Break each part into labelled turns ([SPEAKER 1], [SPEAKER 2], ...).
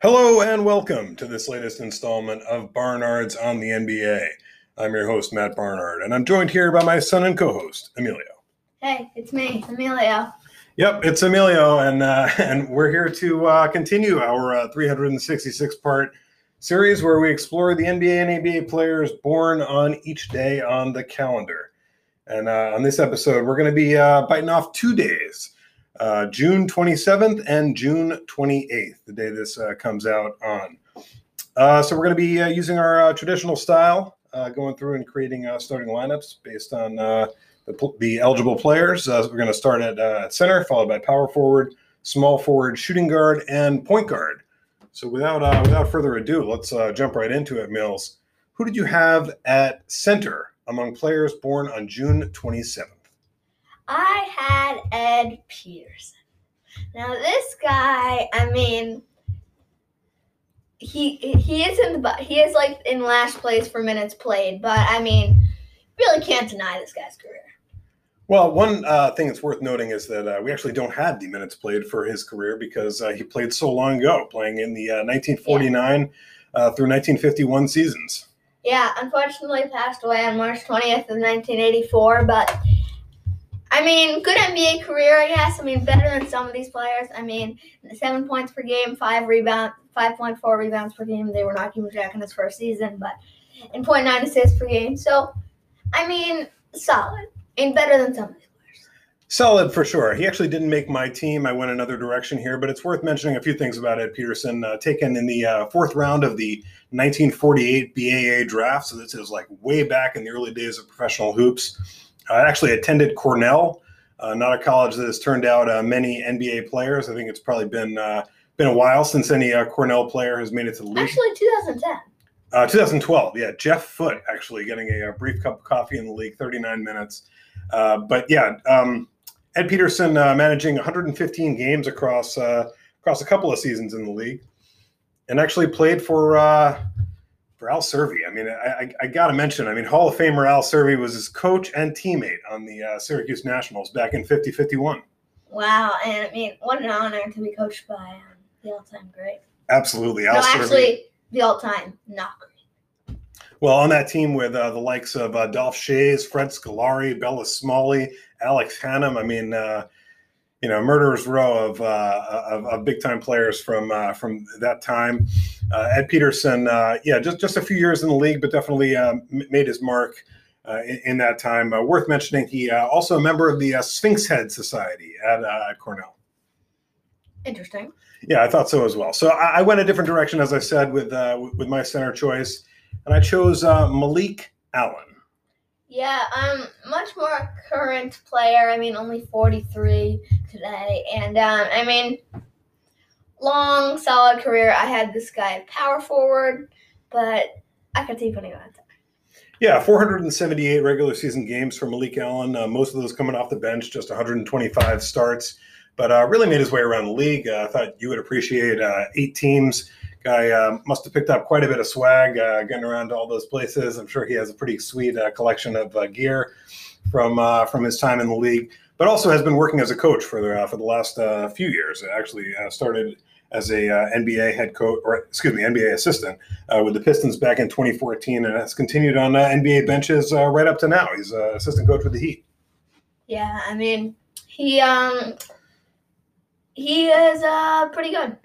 [SPEAKER 1] Hello and welcome to this latest installment of Barnards on the NBA. I'm your host, Matt Barnard, and I'm joined here by my son and co host, Emilio.
[SPEAKER 2] Hey, it's me, Emilio.
[SPEAKER 1] Yep, it's Emilio, and, uh, and we're here to uh, continue our uh, 366 part series where we explore the NBA and ABA players born on each day on the calendar. And uh, on this episode, we're going to be uh, biting off two days uh, June 27th and June 28th, the day this uh, comes out on. Uh, so we're going to be uh, using our uh, traditional style, uh, going through and creating starting lineups based on the, the eligible players. We're going to start at, center, followed by power forward, small forward, shooting guard, and point guard. So without without further ado, let's jump right into it, Mills. Who did you have at center among players born on June 27th?
[SPEAKER 2] I had Ed Peterson. Now this guy, I mean, he he is in the he is like in last place for minutes played, but I mean, really can't deny this guy's career.
[SPEAKER 1] Well, one uh, thing that's worth noting is that uh, we actually don't have the minutes played for his career because uh, he played so long ago, playing in the uh, 1949 uh, through 1951 seasons.
[SPEAKER 2] Yeah, unfortunately passed away on March 20th of 1984, but I mean, good NBA career, I guess. I mean, better than some of these players. I mean, seven points per game, five rebound, 5.4 rebounds per game. They were not Hakeem Jack in his first season, but in nine assists per game. So, I mean, solid and better than some of these players.
[SPEAKER 1] Solid for sure. He actually didn't make my team. I went another direction here, but it's worth mentioning a few things about Ed Peterson. Uh, taken in the uh, fourth round of the 1948 BAA draft, so this is like way back in the early days of professional hoops. I actually attended Cornell, uh, not a college that has turned out uh, many NBA players. I think it's probably been uh, been a while since any uh, Cornell player has made it to the league.
[SPEAKER 2] Actually, 2010.
[SPEAKER 1] Uh, 2012, yeah, Jeff Foote actually getting a, a brief cup of coffee in the league, 39 minutes. Uh, but yeah, um, Ed Peterson uh, managing 115 games across uh, across a couple of seasons in the league, and actually played for uh, for Al Cervi. I mean, I, I, I got to mention, I mean, Hall of Famer Al Cervi was his coach and teammate on the uh, Syracuse Nationals back in 50 51.
[SPEAKER 2] Wow, and I mean, what an honor to be coached by um, the all-time great.
[SPEAKER 1] Absolutely, Al
[SPEAKER 2] no, actually, the all-time not great.
[SPEAKER 1] Well, on that team with uh, the likes of uh, Dolph Schayes, Fred Scolari, Bella Smalley, Alex Hannum. I mean, uh, you know, murderers row of, uh, of, of big time players from uh, from that time. Uh, Ed Peterson, uh, yeah, just just a few years in the league, but definitely um, made his mark uh, in, in that time. Uh, worth mentioning, he uh, also a member of the uh, Sphinx Head Society at, uh, Cornell.
[SPEAKER 2] Interesting.
[SPEAKER 1] Yeah, I thought so as well. So I, I went a different direction, as I said, with uh, with my center choice, and I chose uh, Malik Allen.
[SPEAKER 2] Yeah, um, much more current player. I mean, only 43 today, and um, I mean, long, solid career. I had this guy power forward, but I could see putting.
[SPEAKER 1] Yeah, 478 regular season games for Malik Allen. Uh, most of those coming off the bench, just 125 starts, but uh, really made his way around the league. Uh, I thought you would appreciate uh, eight teams. Guy uh, must have picked up quite a bit of swag uh, getting around to all those places. I'm sure he has a pretty sweet uh, collection of uh, gear from uh, from his time in the league, but also has been working as a coach for the for the last few years. Actually, started as a uh, NBA head coach, or excuse me, NBA assistant uh, with the Pistons back in 2014, and has continued on uh, NBA benches right up to now. He's uh, assistant coach with the Heat.
[SPEAKER 2] Yeah, I mean, he um, he is uh pretty good.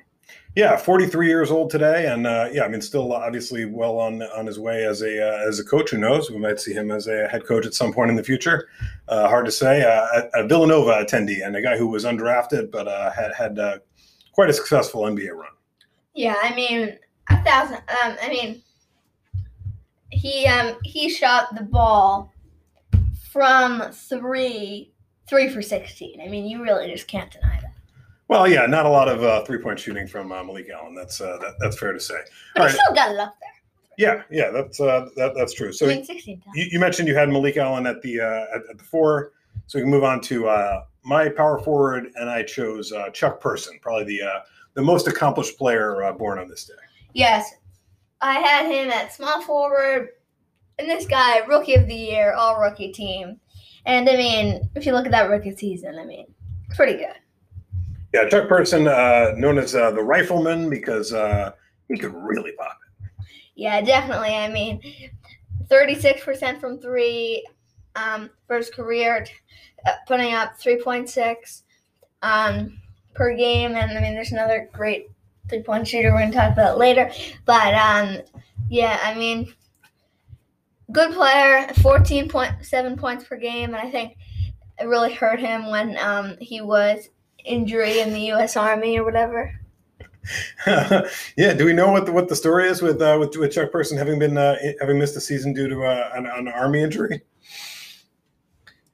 [SPEAKER 1] Yeah, 43 years old today, and uh, yeah, I mean, still obviously well on on his way as a uh, as a coach. Who knows? We might see him as a head coach at some point in the future. Uh, hard to say. Uh, a, a Villanova attendee and a guy who was undrafted but uh, had had uh, quite a successful NBA run.
[SPEAKER 2] Yeah, I mean, a thousand. Um, I mean, he um he shot the ball from three, three for sixteen. I mean, you really just can't deny.
[SPEAKER 1] Well, yeah, not a lot of uh, three point shooting from uh, Malik Allen. That's uh, that, that's fair to say.
[SPEAKER 2] But
[SPEAKER 1] All
[SPEAKER 2] he
[SPEAKER 1] right.
[SPEAKER 2] still got it up there.
[SPEAKER 1] Yeah, yeah, that's uh, that, that's true. So
[SPEAKER 2] I mean, sixteen times.
[SPEAKER 1] you, you mentioned you had Malik Allen at the uh, at, at the four, so we can move on to uh, my power forward, and I chose uh, Chuck Person, probably the uh, the most accomplished player uh, born on this day.
[SPEAKER 2] Yes, I had him at small forward, and this guy, rookie of the year, all rookie team. And I mean, if you look at that rookie season, I mean, pretty good.
[SPEAKER 1] Yeah, Chuck Person, uh, known as uh, the Rifleman, because uh, he could really pop it.
[SPEAKER 2] Yeah, definitely. I mean, 36% from three um, for his career, uh, putting up 3.6 um, per game. And I mean, there's another great three point shooter we're going to talk about later. But um, yeah, I mean, good player, 14.7 points per game. And I think it really hurt him when um, he was injury in the U.S. Army or whatever.
[SPEAKER 1] yeah, do we know what the, what the story is with uh, with, with Chuck Person having been uh, having missed a season due to uh, an, an army injury?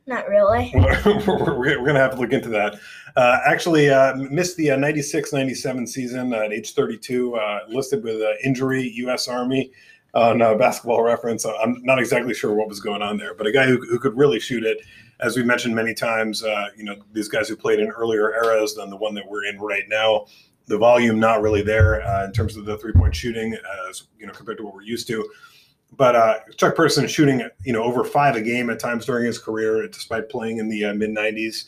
[SPEAKER 2] Not really.
[SPEAKER 1] we're, to have to look into that. Uh, actually, uh, missed the 96 97 season at age 32, uh, listed with injury, U.S. Army on basketball reference. I'm not exactly sure what was going on there, but a guy who, who could really shoot it. As we mentioned many times, you know, these guys who played in earlier eras than the one that we're in right now the volume not really there uh, in terms of the three point shooting, as you know, compared to what we're used to. But uh, Chuck Person shooting, you know, over five a game at times during his career, despite playing in the uh, mid '90s,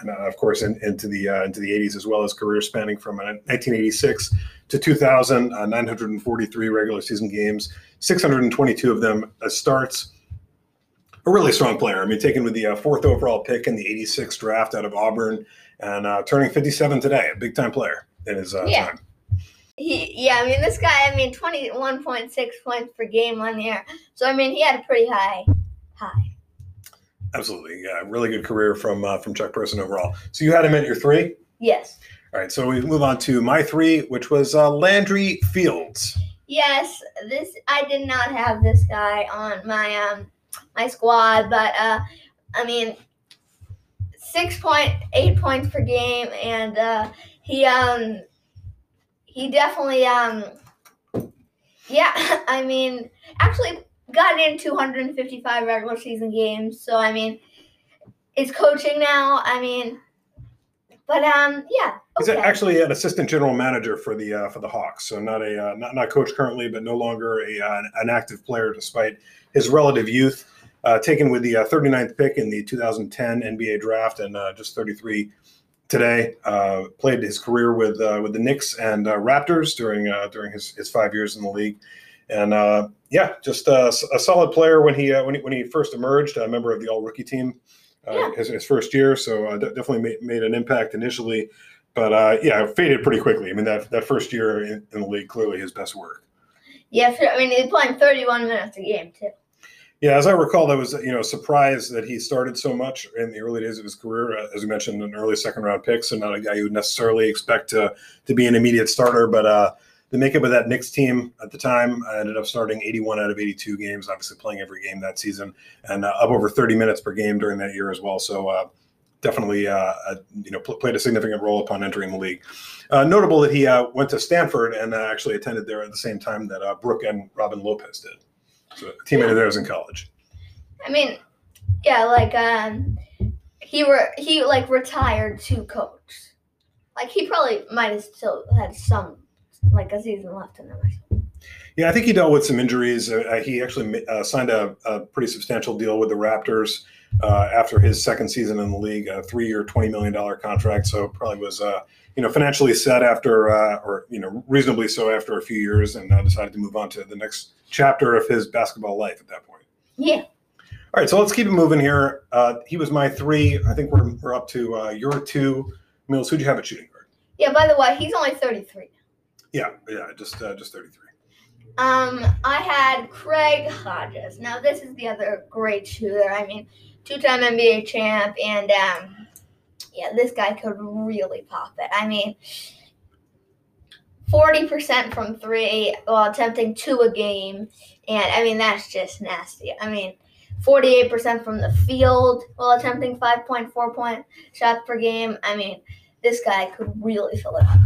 [SPEAKER 1] and uh, of course in, into the uh, into the '80s as well as career spanning from 1986 uh, to 2000, 943 regular season games, 622 of them as starts. A really strong player. I mean, taken with the fourth overall pick in the '86 draft out of Auburn, and turning 57 today, a big time player in his
[SPEAKER 2] yeah.
[SPEAKER 1] time.
[SPEAKER 2] He, yeah, I mean, this guy, I mean, 21.6 points per game on the air. So, I mean, he had a pretty high, high.
[SPEAKER 1] Absolutely. Yeah. Really good career from, uh, from Chuck Person overall. So you had him at your three?
[SPEAKER 2] Yes.
[SPEAKER 1] All right. So we move on to my three, which was uh, Landry Fields.
[SPEAKER 2] Yes. This, I did not have this guy on my, um, my squad, but, uh, I mean, 6.8 points per game and, uh, he, um, he definitely um yeah i mean actually got in 255 regular season games so i mean is coaching now i mean but um yeah
[SPEAKER 1] okay. he's actually an assistant general manager for the uh, for the hawks so not a uh, not, not coach currently but no longer a uh, an active player despite his relative youth uh, taken with the uh, 39th uh, pick in the 2010 nba draft and uh, just 33 today. Uh, played his career with uh, with the Knicks and uh, Raptors during uh, during his, his five years in the league, and uh, yeah, just a, a, solid player when he uh, when he when he first emerged, a member of the All Rookie team, yeah. his, his first year. So d- definitely made, made an impact initially, but yeah, faded pretty quickly. I mean that that first year in, in the league clearly his best work.
[SPEAKER 2] Yeah, I mean he's playing 31 minutes a game too.
[SPEAKER 1] Yeah, as I recall, I was you know surprised that he started so much in the early days of his career. Uh, as you mentioned, an early second round pick, so not a guy you would necessarily expect to to be an immediate starter. But uh, the makeup of that Knicks team at the time, I ended up starting 81 out of 82 games, obviously playing every game that season, and uh, up over 30 minutes per game during that year as well. So uh, definitely, uh, you know, pl- played a significant role upon entering the league. Uh, notable that he uh, went to Stanford and uh, actually attended there at the same time that uh, Brook and Robin Lopez did. So a teammate of theirs in college.
[SPEAKER 2] I mean, yeah, like um, he were he like retired to coach. Like he probably might have still had some like a season left in him.
[SPEAKER 1] Yeah, I think he dealt with some injuries. Uh, he actually uh, signed a, a, pretty substantial deal with the Raptors uh, after his second season in the league, a three-year, twenty million dollar contract. So probably was uh, you know financially set after, uh, or you know reasonably so after a few years, and uh, decided to move on to the next chapter of his basketball life at that point.
[SPEAKER 2] Yeah.
[SPEAKER 1] All right, so let's keep it moving here. Uh, he was my three. I think we're, we're up to uh, your two. Mills, who'd you have at shooting guard?
[SPEAKER 2] Yeah. By the way, he's only thirty-three.
[SPEAKER 1] Yeah, yeah, just uh, just thirty-three.
[SPEAKER 2] Um, I had Craig Hodges. Now this is the other great shooter. I mean, two-time NBA champ, and um, yeah, this guy could really pop it. I mean, 40% from three while attempting two a game. And I mean, that's just nasty. I mean, 48% from the field while attempting 5.4 point shots per game. I mean, this guy could really fill it up.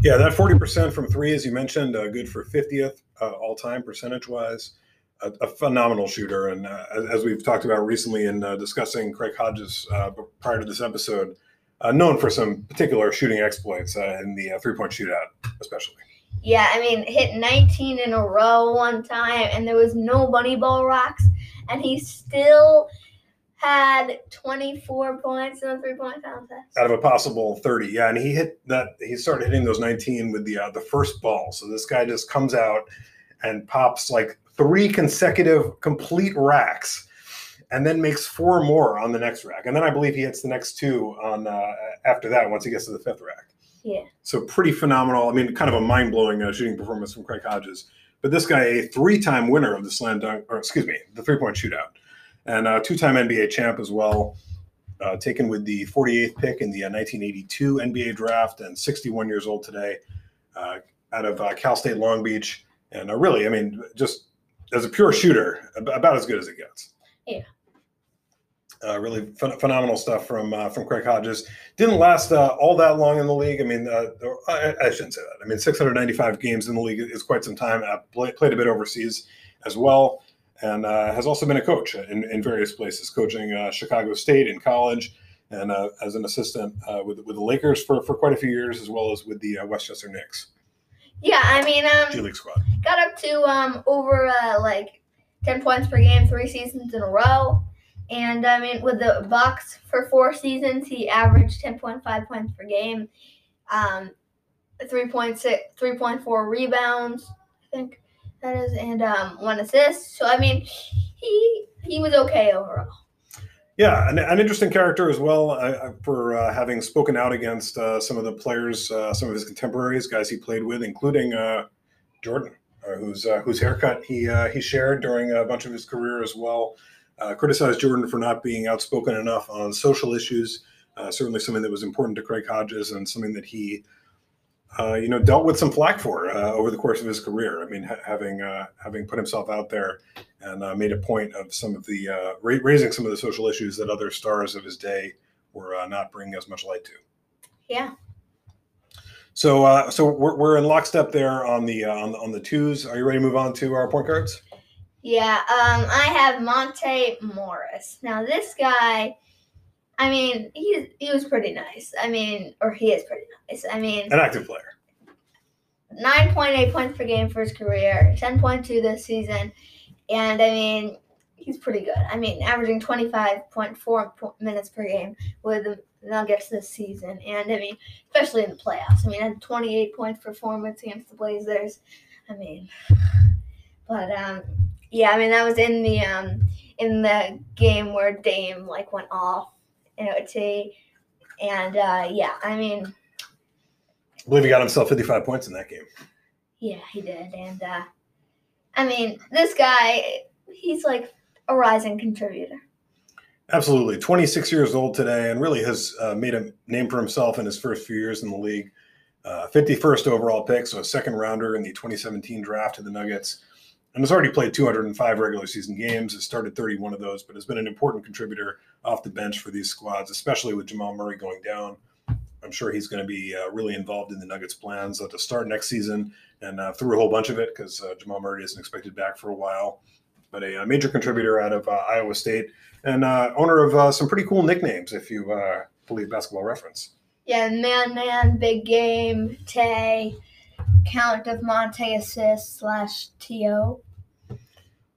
[SPEAKER 1] Yeah, that 40% from three, as you mentioned, uh, good for 50th uh, all time percentage wise. A, a, phenomenal shooter. And uh, as, we've talked about recently in uh, discussing Craig Hodges uh, prior to this episode, uh, known for some particular shooting exploits in the three point shootout, especially.
[SPEAKER 2] Yeah, I mean, hit 19 in a row one time, and there was no bunny ball rocks, and he still had 24 points in the three point contest.
[SPEAKER 1] out of a possible 30. Yeah, and he hit that. He started hitting those 19 with the uh, the first ball. So this guy just comes out and pops like three consecutive complete racks, and then makes four more on the next rack. And then I believe he hits the next two on uh, after that once he gets to the fifth rack.
[SPEAKER 2] Yeah.
[SPEAKER 1] So pretty phenomenal. I mean, kind of a mind blowing uh, shooting performance from Craig Hodges. But this guy, a three time winner of the slam dunk, or excuse me, the three point shootout, and a two time NBA champ as well uh, taken with the 48th pick in the uh, 1982 NBA draft, and 61 years old today, uh, out of uh, Cal State Long Beach. And uh, really, I mean, just as a pure shooter, ab- about as good as it gets.
[SPEAKER 2] Yeah.
[SPEAKER 1] Uh, really phen- phenomenal stuff from uh, from Craig Hodges. Didn't last uh, all that long in the league. I mean, uh, I, I shouldn't say that. I mean, 695 games in the league is quite some time. Uh, play, played a bit overseas as well and uh, has also been a coach in, in various places, coaching uh, Chicago State in college and uh, as an assistant uh, with, with the Lakers for, for quite a few years, as well as with the uh, Westchester Knicks
[SPEAKER 2] Yeah, I mean,
[SPEAKER 1] G
[SPEAKER 2] um,
[SPEAKER 1] League squad.
[SPEAKER 2] got up to um over uh, like 10 points per game three seasons in a row. And I mean, with the Bucks for four seasons, he averaged 10.5 points per game, um, 3.6, 3.4 rebounds, I think that is, and um, one assist. So I mean, he he was okay overall.
[SPEAKER 1] Yeah, an, an interesting character as well uh, for uh, having spoken out against uh, some of the players, uh, some of his contemporaries, guys he played with, including uh, Jordan, uh, whose uh, whose haircut he uh, he shared during a bunch of his career as well. Uh, criticized Jordan for not being outspoken enough on social issues. Uh, certainly, something that was important to Craig Hodges and something that he, uh, you know, dealt with some flack for uh, over the course of his career. I mean, ha- having uh, having put himself out there and uh, made a point of some of the uh, ra- raising some of the social issues that other stars of his day were uh, not bringing as much light to.
[SPEAKER 2] Yeah.
[SPEAKER 1] So, uh, so we're, we're in lockstep there on the uh, on the on the twos. Are you ready to move on to our point guards?
[SPEAKER 2] Yeah, um, I have Monte Morris. Now this guy, I mean, he he was pretty nice. I mean, or he is pretty nice. I mean,
[SPEAKER 1] An active player.
[SPEAKER 2] nine point eight points per game for his career, ten point two this season, and I mean, he's pretty good. I mean, averaging twenty five point four minutes per game with the Nuggets this season, and I mean, especially in the playoffs. I mean, had twenty eight points performance against the Blazers. I mean, but um, yeah, I mean that was in the um in the game where Dame like went off in OT, and uh, yeah, I mean.
[SPEAKER 1] I believe he got himself 55 points in that game.
[SPEAKER 2] Yeah, he did. And uh I mean, this guy, he's like a rising contributor.
[SPEAKER 1] Absolutely, 26 years old today, and really has uh, made a name for himself in his first few years in the league. Uh, 51st overall pick, so a second rounder in the 2017 draft to the Nuggets, and has already played 205 regular season games. Has started 31 of those, but has been an important contributor off the bench for these squads, especially with Jamal Murray going down. I'm sure he's going to be uh, really involved in the Nuggets' plans uh, to start next season and uh, through a whole bunch of it because uh, Jamal Murray isn't expected back for a while. But a, a major contributor out of uh, Iowa State and uh, owner of uh, some pretty cool nicknames, if you uh, believe Basketball Reference.
[SPEAKER 2] Yeah, man, man, big game, Tay, count of Monte assists slash To.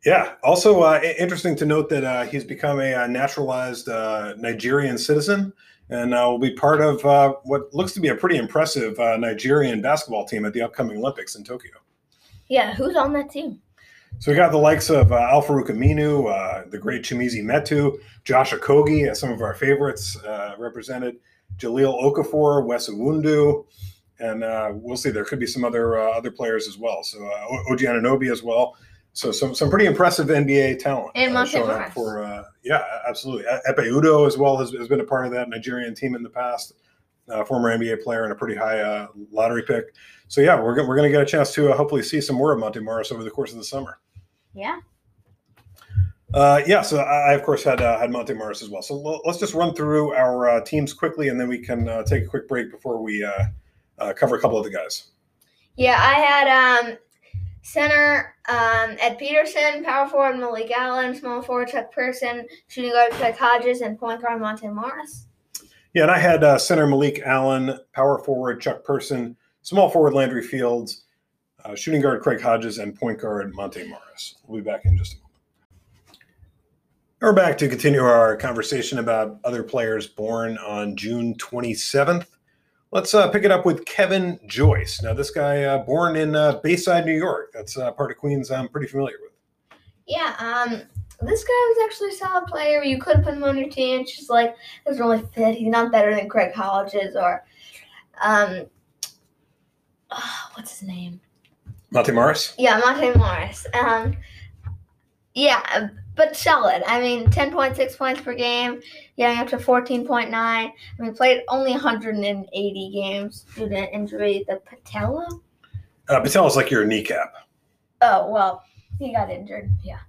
[SPEAKER 1] Yeah. Also, uh, interesting to note that uh, he's become a, uh naturalized uh, Nigerian citizen and uh, will be part of uh, what looks to be a pretty impressive uh, Nigerian basketball team at the upcoming Olympics in Tokyo.
[SPEAKER 2] Yeah, who's on that team?
[SPEAKER 1] So we got the likes of uh, Farouq Aminu, uh, the great Chimezie Metu, Josh Okogie, as some of our favorites uh, represented, Jahlil Okafor, Wes Iwundu, and uh, we'll see. There could be some other uh, other players as well. So uh, Oji Ananobi as well. So some some pretty impressive NBA talent
[SPEAKER 2] And
[SPEAKER 1] uh,
[SPEAKER 2] Monte
[SPEAKER 1] showing up for uh, yeah, absolutely. Ekpe Udoh as well has, has been a part of that Nigerian team in the past. Uh, former NBA player and a pretty high uh, lottery pick. So yeah, we're, go- we're going to get a chance to uh, hopefully see some more of Monte Morris over the course of the summer.
[SPEAKER 2] Yeah.
[SPEAKER 1] Uh, yeah, so I, I, of course had uh, had Monte Morris as well. So l- let's just run through our uh, teams quickly, and then we can uh, take a quick break before we uh, uh, cover a couple of the guys.
[SPEAKER 2] Yeah, I had um center um Ed Peterson, power forward Malik Allen, small forward Chuck Person, shooting guard Craig Hodges, and point guard Monte Morris.
[SPEAKER 1] Yeah, and I had uh, center Malik Allen, power forward Chuck Person, small forward Landry Fields, uh, shooting guard Craig Hodges, and point guard Monte Morris. We'll be back in just a moment. We're back to continue our conversation about other players born on June 27th. Let's uh, pick it up with Kevin Joyce. Now, this guy uh, born in uh, Bayside, New York. That's uh, part of Queens I'm pretty familiar with.
[SPEAKER 2] Yeah, um, this guy was actually a solid player. You could put him on your team. It's just like doesn't really fit. He's not better than Craig Hodges or, um, ah, what's his name?
[SPEAKER 1] Monte Morris?
[SPEAKER 2] Yeah, Monte Morris. Um, yeah, but solid. I mean, 10.6 points per game, getting up to 14.9. I mean, played only 180 games due to injury. The patella?
[SPEAKER 1] Uh, Patel is like your kneecap.
[SPEAKER 2] Oh, well, he got injured. Yeah.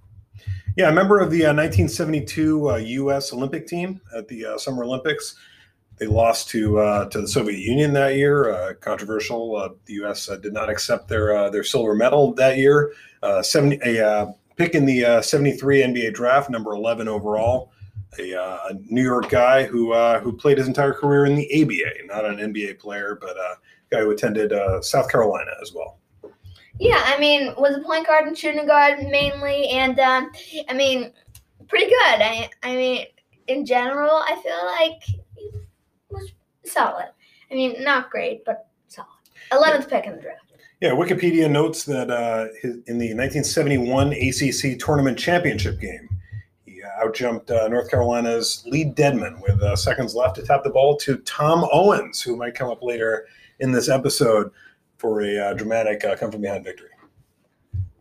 [SPEAKER 1] Yeah, a member of the uh, 1972 uh, U.S. Olympic team at the uh, Summer Olympics. They lost to uh, to the Soviet Union that year. Uh, controversial. Uh, the U.S. did not accept their their silver medal that year. 70 a pick in the uh, 73 NBA draft, number 11 overall. A, uh, a New York guy who uh, who played his entire career in the ABA, not an NBA player, but a guy who attended South Carolina as well.
[SPEAKER 2] Yeah, I mean, was a point guard and shooting guard mainly, and um, I mean, pretty good. I, I mean, in general, I feel like he was solid. I mean, not great, but solid. Eleventh pick in the draft.
[SPEAKER 1] Yeah, Wikipedia notes that uh, his, in the 1971 ACC tournament championship game, he uh, outjumped uh, North Carolina's Lee Dedmon with uh, seconds left to tap the ball to Tom Owens, who might come up later in this episode for a uh, dramatic uh, come from behind victory.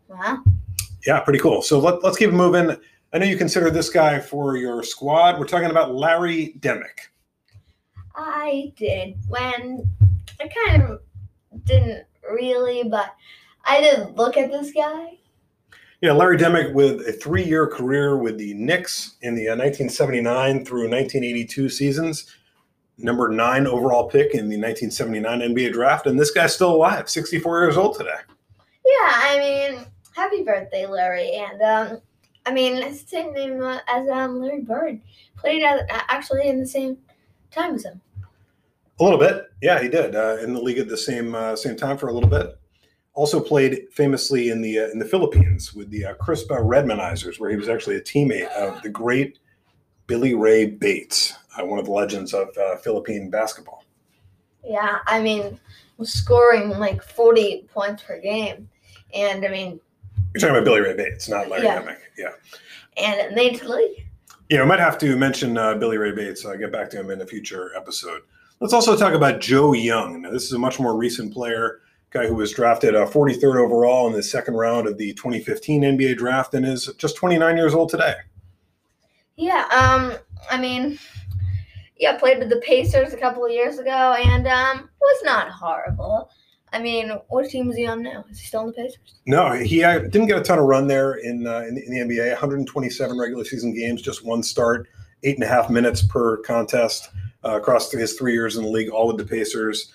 [SPEAKER 2] Wow.
[SPEAKER 1] Yeah, pretty cool. So let, let's keep moving. I know you consider this guy for your squad. We're talking about Larry Demic.
[SPEAKER 2] I did when I kind of didn't really, but I didn't look at this guy.
[SPEAKER 1] Yeah, Larry Demic with a three-year career with the Knicks in the uh, 1979 through 1982 seasons number nine overall pick in the 1979 NBA draft, and this guy's still alive, 64 years old today.
[SPEAKER 2] Yeah, I mean, happy birthday, Larry. And um, I mean, it's the same name uh, as um, Larry Bird. Played at, actually in the same time as him.
[SPEAKER 1] A little bit, yeah, he did uh, in the league at the same uh, same time for a little bit. Also played famously in the uh, in the Philippines with the uh, Crispa Redmanizers, where he was actually a teammate of the great Billy Ray Bates, uh, one of the legends of uh, Philippine basketball.
[SPEAKER 2] Yeah, I mean, scoring like 40 points per game. And I mean,
[SPEAKER 1] you're talking about Billy Ray Bates, not Larry yeah. Yeah.
[SPEAKER 2] And it made the league.
[SPEAKER 1] Yeah, I might have to mention uh, Billy Ray Bates. I'll get back to him in a future episode. Let's also talk about Joe Young. Now, this is a much more recent player, guy who was drafted uh, 43rd overall in the second round of the 2015 NBA draft and is just 29 years old today.
[SPEAKER 2] Yeah, um, I mean, yeah, played with the Pacers a couple of years ago and um, was not horrible. I mean, what team is he on now? Is he still in the Pacers?
[SPEAKER 1] No, he uh, didn't get a ton of run there in, uh, in, the, in, the, NBA. 127 regular season games, just one start, eight and a half minutes per contest uh, across his three years in the league, all with the Pacers.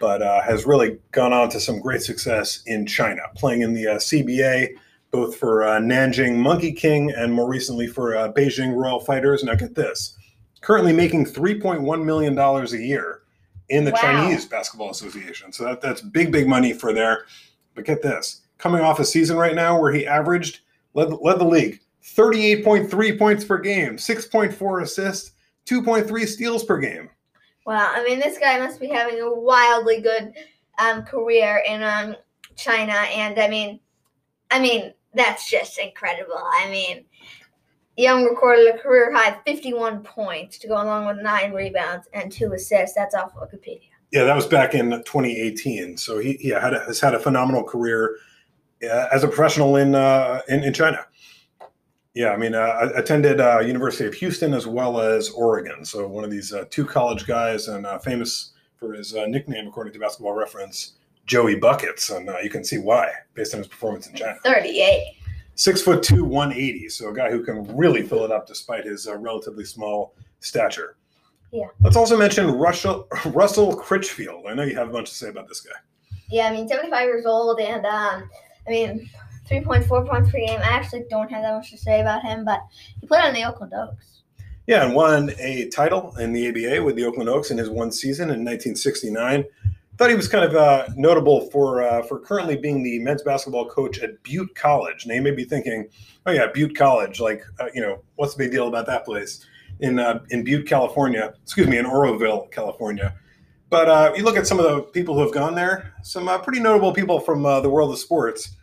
[SPEAKER 1] But uh, has really gone on to some great success in China, playing in the uh, CBA, both for uh, Nanjing Monkey King and more recently for Beijing Royal Fighters. Now, get this currently making $3.1 million a year in the wow. Chinese Basketball Association. So that, that's big, big money for there. But get this coming off a season right now where he averaged, led, led the league, 38.3 points per game, 6.4 assists, 2.3 steals per game.
[SPEAKER 2] Wow. I mean, this guy must be having a wildly good um, career in um, China. And I mean, I mean, that's just incredible. I mean, Young recorded a career high 51 points to go along with nine rebounds and two assists. That's off Wikipedia.
[SPEAKER 1] Yeah, that was back in 2018. So he yeah, had a, has had a phenomenal career uh, as a professional in, uh, in, in China. Yeah, I mean, uh, I attended uh, University of Houston as well as Oregon. So one of these uh, two college guys, and uh, famous for his uh, nickname, according to Basketball Reference, Joey Buckets, and uh, you can see why based on his performance in China.
[SPEAKER 2] Thirty-eight
[SPEAKER 1] six foot two, 180. So a guy who can really fill it up despite his uh, relatively small stature.
[SPEAKER 2] Yeah.
[SPEAKER 1] Let's also mention Russell Russell Critchfield. I know you have a bunch to say about this guy.
[SPEAKER 2] Yeah, I mean, 75 years old, and um, I mean, 3.4 points per game. I actually don't have that much to say about him, but he played on the Oakland Oaks.
[SPEAKER 1] Yeah, and won a title in the ABA with the Oakland Oaks in his one season in 1969. thought he was kind of uh, notable for uh, for currently being the men's basketball coach at Butte College. Now you may be thinking, oh yeah, Butte College, like uh, you know, what's the big deal about that place in uh, in Butte, California? Excuse me, in Oroville, California. But uh, you look at some of the people who have gone there, some uh, pretty notable people from the world of sports.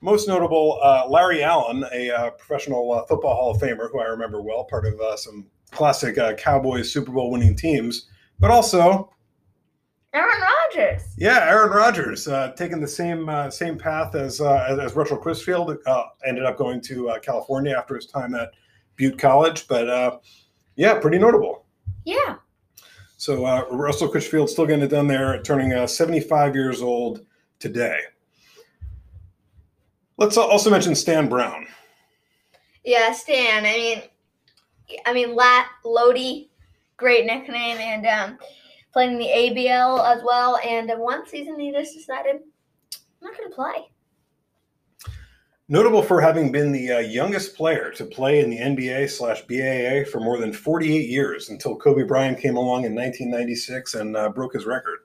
[SPEAKER 1] Most notable, Larry Allen, a professional football Hall of Famer who I remember well, part of some classic Cowboys Super Bowl winning teams, but also
[SPEAKER 2] Aaron Rodgers.
[SPEAKER 1] Yeah, Aaron Rodgers, uh, taking the same uh, same path as uh, as Russell Critchfield, uh, ended up going to uh, California after his time at Butte College. But uh, yeah, pretty notable.
[SPEAKER 2] Yeah.
[SPEAKER 1] So Russell Critchfield still getting it done there, turning 75 years old today. Let's also mention Stan Brown.
[SPEAKER 2] Yeah, Stan. I mean, I mean, Lat Lodi, great nickname, and um, playing the ABL as well. And one season he just decided, I'm not going to play.
[SPEAKER 1] Notable for having been the uh, youngest player to play in the NBA slash BAA for more than 48 years until Kobe Bryant came along in 1996 and uh, broke his record.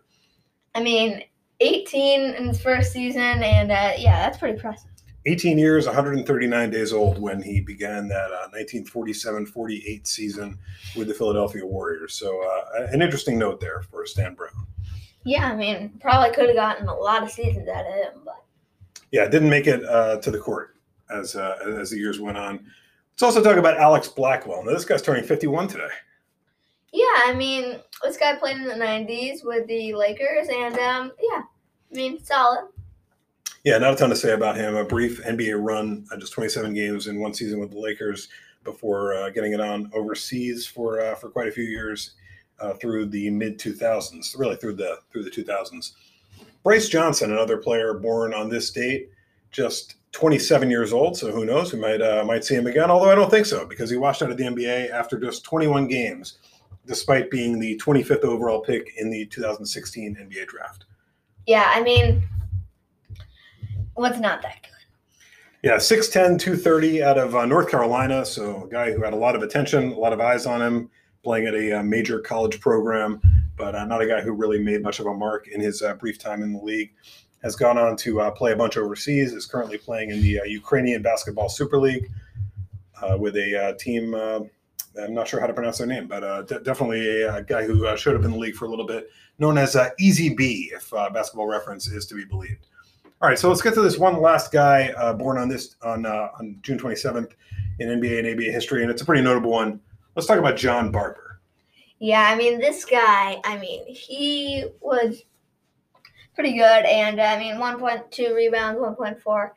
[SPEAKER 2] I mean, 18 in his first season, and uh, yeah, that's pretty impressive.
[SPEAKER 1] 18 years, 139 days old when he began that uh, 1947 48 season with the Philadelphia Warriors. So, uh, an interesting note there for Stan Brown.
[SPEAKER 2] Yeah, I mean, probably could have gotten a lot of seasons out of him, but.
[SPEAKER 1] Yeah, didn't make it uh, to the court as, uh, as the years went on. Let's also talk about Alex Blackwell. Now, this guy's turning 51 today.
[SPEAKER 2] Yeah, I mean, this guy played in the 90s with the Lakers, and um, yeah, I mean, solid.
[SPEAKER 1] Yeah, not a ton to say about him. A brief NBA run, uh, just 27 games in one season with the Lakers before uh, getting it on overseas for uh, for quite a few years uh, through the mid 2000s, really through the through the 2000s. Bryce Johnson, another player born on this date, just 27 years old. So who knows? We might uh, might see him again. Although I don't think so because he washed out of the NBA after just 21 games, despite being the 25th overall pick in the 2016 NBA draft.
[SPEAKER 2] Yeah, I mean, was not that good.
[SPEAKER 1] Yeah, 6'10, 230 out of uh, North Carolina. So a guy who had a lot of attention, a lot of eyes on him, playing at a, uh, major college program, but uh, not a guy who really made much of a mark in his uh, brief time in the league. Has gone on to uh, play a bunch overseas, is currently playing in the Ukrainian Basketball Super League with a team. I'm not sure how to pronounce their name, but de- definitely a, a, guy who showed up in the league for a little bit, known as Easy B, if basketball reference is to be believed. All right, so let's get to this one last guy uh, born on this on uh, on June 27th in NBA and ABA history, and it's a pretty notable one. Let's talk about John Barber.
[SPEAKER 2] Yeah, I mean this guy. I mean he was pretty good, and I mean 1.2 rebounds, 1.4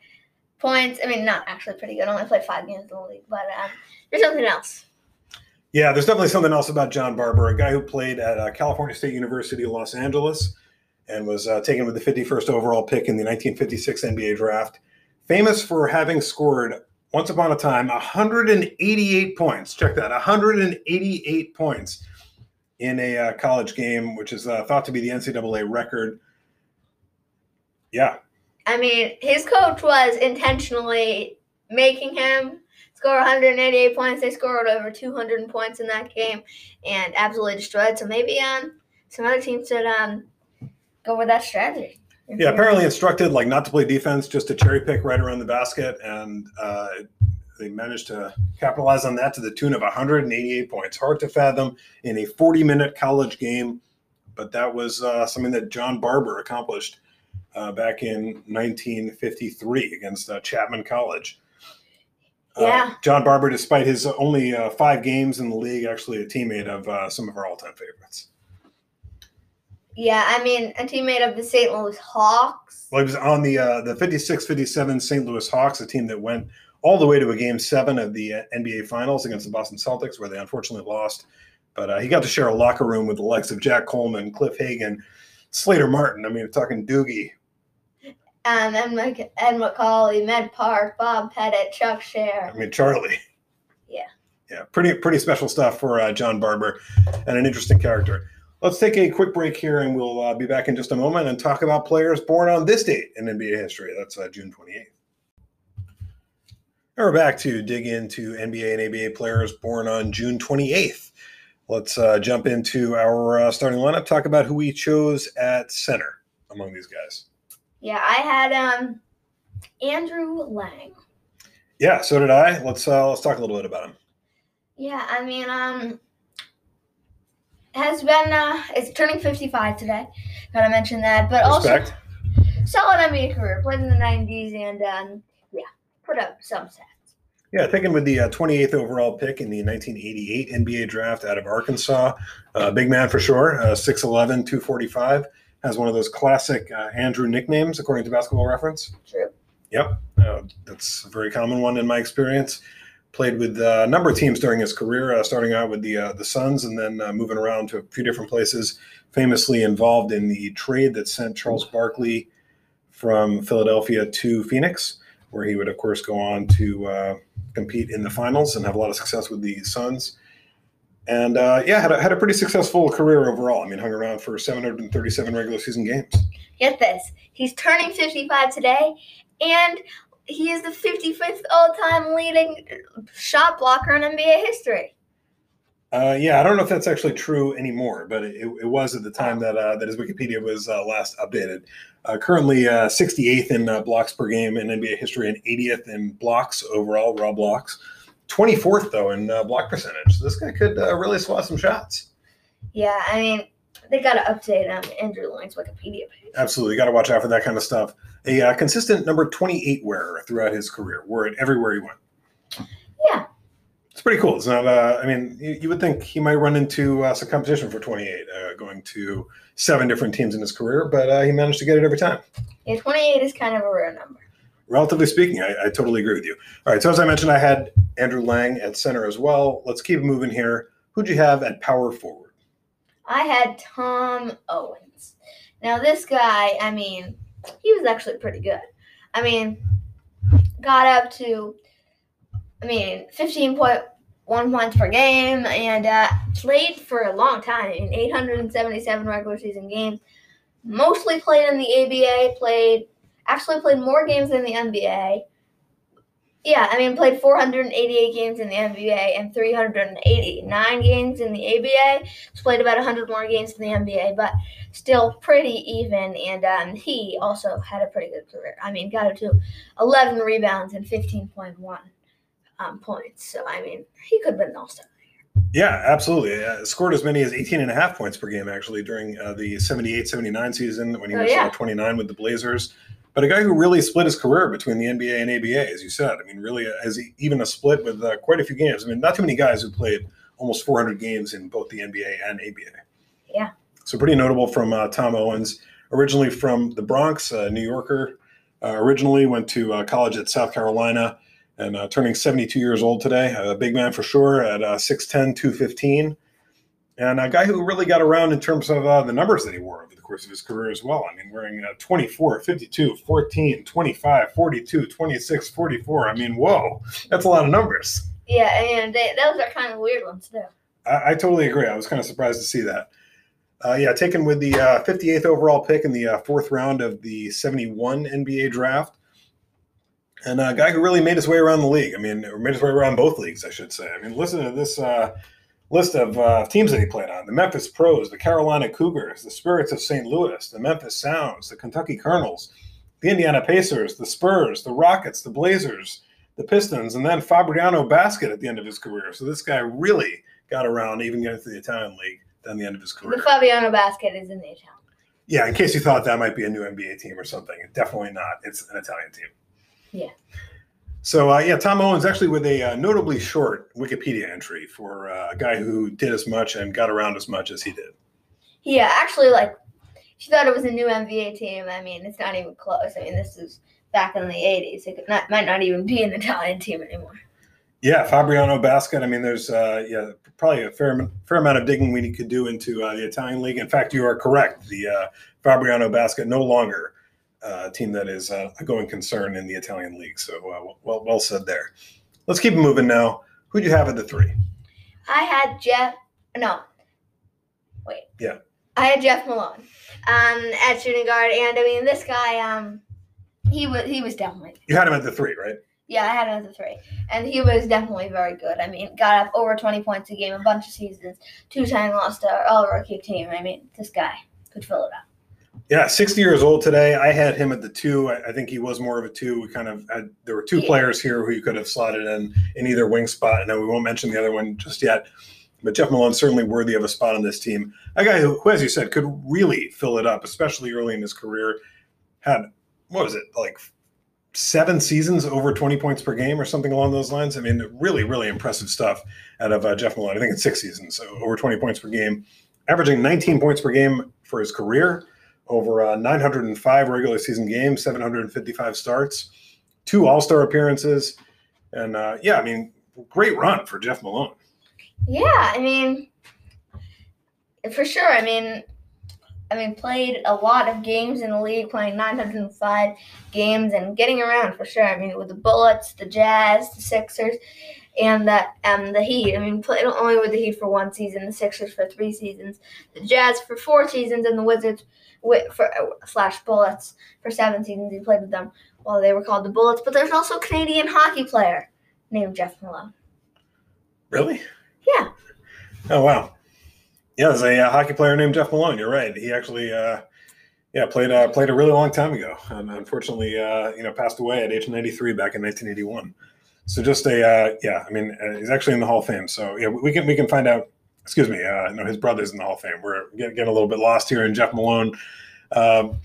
[SPEAKER 2] points. I mean not actually pretty good. Only played five games in the league, but um, there's something else.
[SPEAKER 1] Yeah, there's definitely something else about John Barber, a guy who played at uh, California State University, Los Angeles and was uh, taken with the 51st overall pick in the 1956 NBA draft. Famous for having scored once upon a time 188 points. Check that 188 points in a uh, college game, which is uh, thought to be the NCAA record. Yeah.
[SPEAKER 2] I mean, his coach was intentionally making him score 188 points. They scored over 200 points in that game and absolutely destroyed. So maybe um, some other teams should um, go with that strategy.
[SPEAKER 1] Yeah, apparently instructed like not to play defense, just to cherry pick right around the basket, and uh, they managed to capitalize on that to the tune of 188 points. Hard to fathom in a 40-minute college game, but that was uh, something that John Barber accomplished uh, back in 1953 against uh, Chapman College.
[SPEAKER 2] Uh, yeah,
[SPEAKER 1] John Barber, despite his only uh, five games in the league, actually a teammate of some of our all-time favorites.
[SPEAKER 2] Yeah, I mean, a teammate of the St. Louis Hawks.
[SPEAKER 1] Well, he was on the uh, the 56-57 St. Louis Hawks, a team that went all the way to a game seven of the uh, NBA Finals against the Boston Celtics, where they unfortunately lost. But uh, he got to share a locker room with the likes of Jack Coleman, Cliff Hagan, Slater Martin. I mean, talking Doogie.
[SPEAKER 2] Um, Ed, Mc- Ed Macauley, Med Park, Bob Pettit, Chuck Share.
[SPEAKER 1] I mean, Charlie.
[SPEAKER 2] Yeah.
[SPEAKER 1] Yeah, pretty pretty special stuff for uh, John Barber, and an interesting character. Let's take a quick break here, and we'll uh, be back in just a moment and talk about players born on this date in NBA history. That's uh, June 28th. And we're back to dig into NBA and ABA players born on June 28th. Let's uh, jump into our uh, starting lineup. Talk about who we chose at center among these guys.
[SPEAKER 2] Yeah, I had um Andrew Lang.
[SPEAKER 1] Yeah, so did I. Let's uh, let's talk a little bit about him.
[SPEAKER 2] Yeah, I mean, um, has been uh, is turning fifty five today. Gotta mention that, but
[SPEAKER 1] Respect.
[SPEAKER 2] also solid NBA career. Played in the nineties and um, yeah, put up some stats.
[SPEAKER 1] Yeah, taken with the uh, 28th overall pick in the 1988 NBA draft out of Arkansas. Uh, big man for sure, uh, 6'11, 245. Has one of those classic uh, Andrew nicknames, according to basketball reference.
[SPEAKER 2] True.
[SPEAKER 1] Yep, uh, that's a very common one in my experience. Played with uh, a number of teams during his career, uh, starting out with the uh, the Suns and then uh, moving around to a few different places. Famously involved in the trade that sent Charles Barkley from Philadelphia to Phoenix, where he would, of course, go on to uh, compete in the finals and have a lot of success with the Suns. And uh, yeah, had a, had a pretty successful career overall. I mean, hung around for 737 regular season games.
[SPEAKER 2] Get this, he's turning fifty five today, and he is the fifty fifth all time leading shot blocker in NBA history.
[SPEAKER 1] Uh, yeah, I don't know if that's actually true anymore, but it, it was at the time that uh, that his Wikipedia was uh, last updated. Uh, currently, uh, 68th in uh, blocks per game in NBA history and 80th in blocks overall, raw blocks. 24th though in uh, block percentage. So this guy could uh, really swat some shots.
[SPEAKER 2] Yeah, I mean, they got to update um, Andrew Lang's Wikipedia page.
[SPEAKER 1] Absolutely, got to watch out for that kind of stuff. A uh, consistent number 28 wearer throughout his career, wore it everywhere he went.
[SPEAKER 2] Yeah.
[SPEAKER 1] It's pretty cool. It's not. Uh, I mean, you, you would think he might run into uh, some competition for 28, uh, going to seven different teams in his career, but uh, he managed to get it every time.
[SPEAKER 2] Yeah, 28 is kind of a rare number.
[SPEAKER 1] Relatively speaking, I, I totally agree with you. All right, so as I mentioned, I had Andrew Lang at center as well. Let's keep moving here. Who'd you have at power forward?
[SPEAKER 2] I had Tom Owens. Now, this guy, I mean, he was actually pretty good. I mean, got up to, I mean, 15.1 points per game and uh, played for a long time. I mean, 877 regular season games. Mostly played in the ABA, played, actually played more games than the NBA. Yeah, I mean, played 488 games in the NBA and 389 games in the ABA. He's played about 100 more games in the NBA, but still pretty even. And um, he also had a pretty good career. I mean, got up to 11 rebounds and 15.1 um, points. So, I mean, he could have been an all star.
[SPEAKER 1] Yeah, absolutely. Uh, scored as many as 18 and a half points per game, actually, during uh, the 78 79 season when he
[SPEAKER 2] Oh,
[SPEAKER 1] was
[SPEAKER 2] yeah.
[SPEAKER 1] uh, 29 with the Blazers. But a guy who really split his career between the NBA and ABA, as you said. I mean, really, as even a split with uh, quite a few games. I mean, not too many guys who played almost 400 games in both the NBA and ABA.
[SPEAKER 2] Yeah.
[SPEAKER 1] So pretty notable from uh, Tom Owens, originally from the Bronx, uh, New Yorker. Uh, originally went to uh, college at South Carolina and uh, turning 72 years old today. A big man for sure at uh, 6'10, 215. And a guy who really got around in terms of uh, the numbers that he wore over the course of his career as well. I mean, wearing uh, 24, 52, 14, 25, 42, 26, 44. I mean, whoa, that's a lot of numbers.
[SPEAKER 2] Yeah, and they, those are kind of weird ones, too.
[SPEAKER 1] I, I totally agree. I was kind of surprised to see that. Uh, yeah, taken with the uh, 58th overall pick in the uh, fourth round of the 71 NBA draft. And a guy who really made his way around the league. I mean, or made his way around both leagues, I should say. I mean, listen to this uh, list of uh, teams that he played on the Memphis Pros, the Carolina Cougars, the Spirits of St. Louis, the Memphis Sounds, the Kentucky Colonels, the Indiana Pacers, the Spurs, the Rockets, the Blazers, the Pistons, and then Fabriano Basket at the end of his career. So this guy really got around, even getting to the Italian League down the end of his career.
[SPEAKER 2] The Fabriano basket is in the account.
[SPEAKER 1] Yeah, in case you thought that might be a new NBA team or something, definitely not. It's an Italian team.
[SPEAKER 2] Yeah.
[SPEAKER 1] So uh, yeah, Tom Owens actually with a uh, notably short Wikipedia entry for uh, a guy who did as much and got around as much as he did.
[SPEAKER 2] Yeah, actually, like, she thought it was a new NBA team, I mean, it's not even close. I mean, this is back in the 80s. It could not, might not even be an Italian team anymore.
[SPEAKER 1] Yeah, Fabriano Basket. I mean, there's uh, yeah probably a fair fair amount of digging we could do into uh, the Italian league. In fact, you are correct. The uh, Fabriano Basket no longer uh, a team that is uh, a going concern in the Italian league. So uh, well well said there. Let's keep moving now. Who do you have at the three?
[SPEAKER 2] I had Jeff. No. Wait.
[SPEAKER 1] Yeah.
[SPEAKER 2] I had Jeff Malone um, at shooting guard, and I mean, this guy, um, he was he was definitely
[SPEAKER 1] You had him at the three, right?
[SPEAKER 2] Yeah, I had him at the three, and he was definitely very good. I mean, got up over twenty points a game, a bunch of seasons, two-time All-Star, All-Rookie team. I mean, this guy could fill it up.
[SPEAKER 1] Yeah, 60 years old today. I had him at the two. I, I think he was more of a two. We kind of had, there were two players here who you could have slotted in in either wing spot. I know we won't mention the other one just yet, but Jeff Malone certainly worthy of a spot on this team. A guy who, who, as you said, could really fill it up, especially early in his career. Had, what was it, like seven seasons over 20 points per game or something along those lines? I mean, really, really impressive stuff out of uh, Jeff Malone. I think it's six seasons, so over 20 points per game, averaging 19 points per game for his career over uh, 905 regular season games, 755 starts, two All Star appearances, and uh, yeah, I mean, great run for Jeff Malone.
[SPEAKER 2] Yeah, I mean, for sure. I mean, I mean, played a lot of games in the league, playing 905 games and getting around for sure. I mean, with the Bullets, the Jazz, the Sixers, and the um the Heat. I mean, played only with the Heat for one season, the Sixers for three seasons, the Jazz for four seasons, and the Wizards with, for uh, slash Bullets for seven seasons. He played with them while they were called the Bullets. But there's also a Canadian hockey player named Jeff Malone.
[SPEAKER 1] Really?
[SPEAKER 2] Yeah.
[SPEAKER 1] Oh wow. Yeah, there's a uh, hockey player named Jeff Malone. You're right. He actually, uh, yeah, played uh, played a really long time ago, and unfortunately, uh, you know, passed away at age 93 back in 1981. So just a uh, yeah, I mean, uh, he's actually in the Hall of Fame. So yeah, we can we can find out. Excuse me, uh, no, his brother's in the Hall of Fame. We're getting, getting a little bit lost here in Jeff Malone. Um,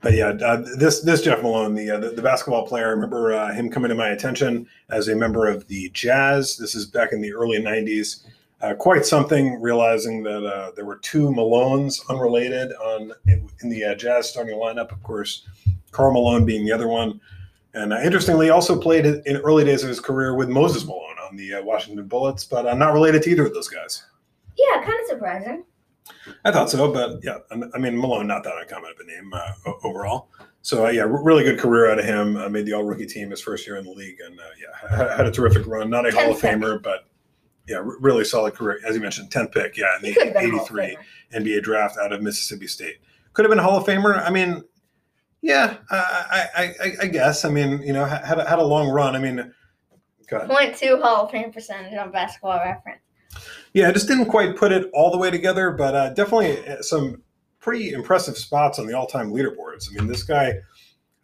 [SPEAKER 1] but yeah, uh, this this Jeff Malone, the, uh, the the basketball player, I remember uh, him coming to my attention as a member of the Jazz. This is back in the early '90s. Uh, quite something, realizing that uh, there were two Malones unrelated on in, the uh, Jazz starting lineup. Of course, Karl Malone being the other one, and uh, interestingly, also played in early days of his career with Moses Malone on the uh, Washington Bullets, but I'm not related to either of those guys.
[SPEAKER 2] Yeah, kind of surprising.
[SPEAKER 1] I thought so, but yeah, I mean Malone, not that uncommon of a name uh, overall. So uh, yeah, really good career out of him. Uh, made the All Rookie team his first year in the league, and uh, yeah, had a terrific run. Not a Hall of
[SPEAKER 2] pick.
[SPEAKER 1] Famer, but yeah, really solid career. As you mentioned, tenth pick, yeah, in the
[SPEAKER 2] have been a Hall of
[SPEAKER 1] '83 NBA draft out of Mississippi State. Could have been a Hall of Famer. I mean, yeah, I, I, I, I guess. I mean, you know, had a, had a long run. I mean, go ahead.
[SPEAKER 2] Point two Hall of Fame percentage on Basketball Reference.
[SPEAKER 1] Yeah, I just didn't quite put it all the way together, but uh, definitely uh, some pretty impressive spots on the all-time leaderboards. I mean, this guy,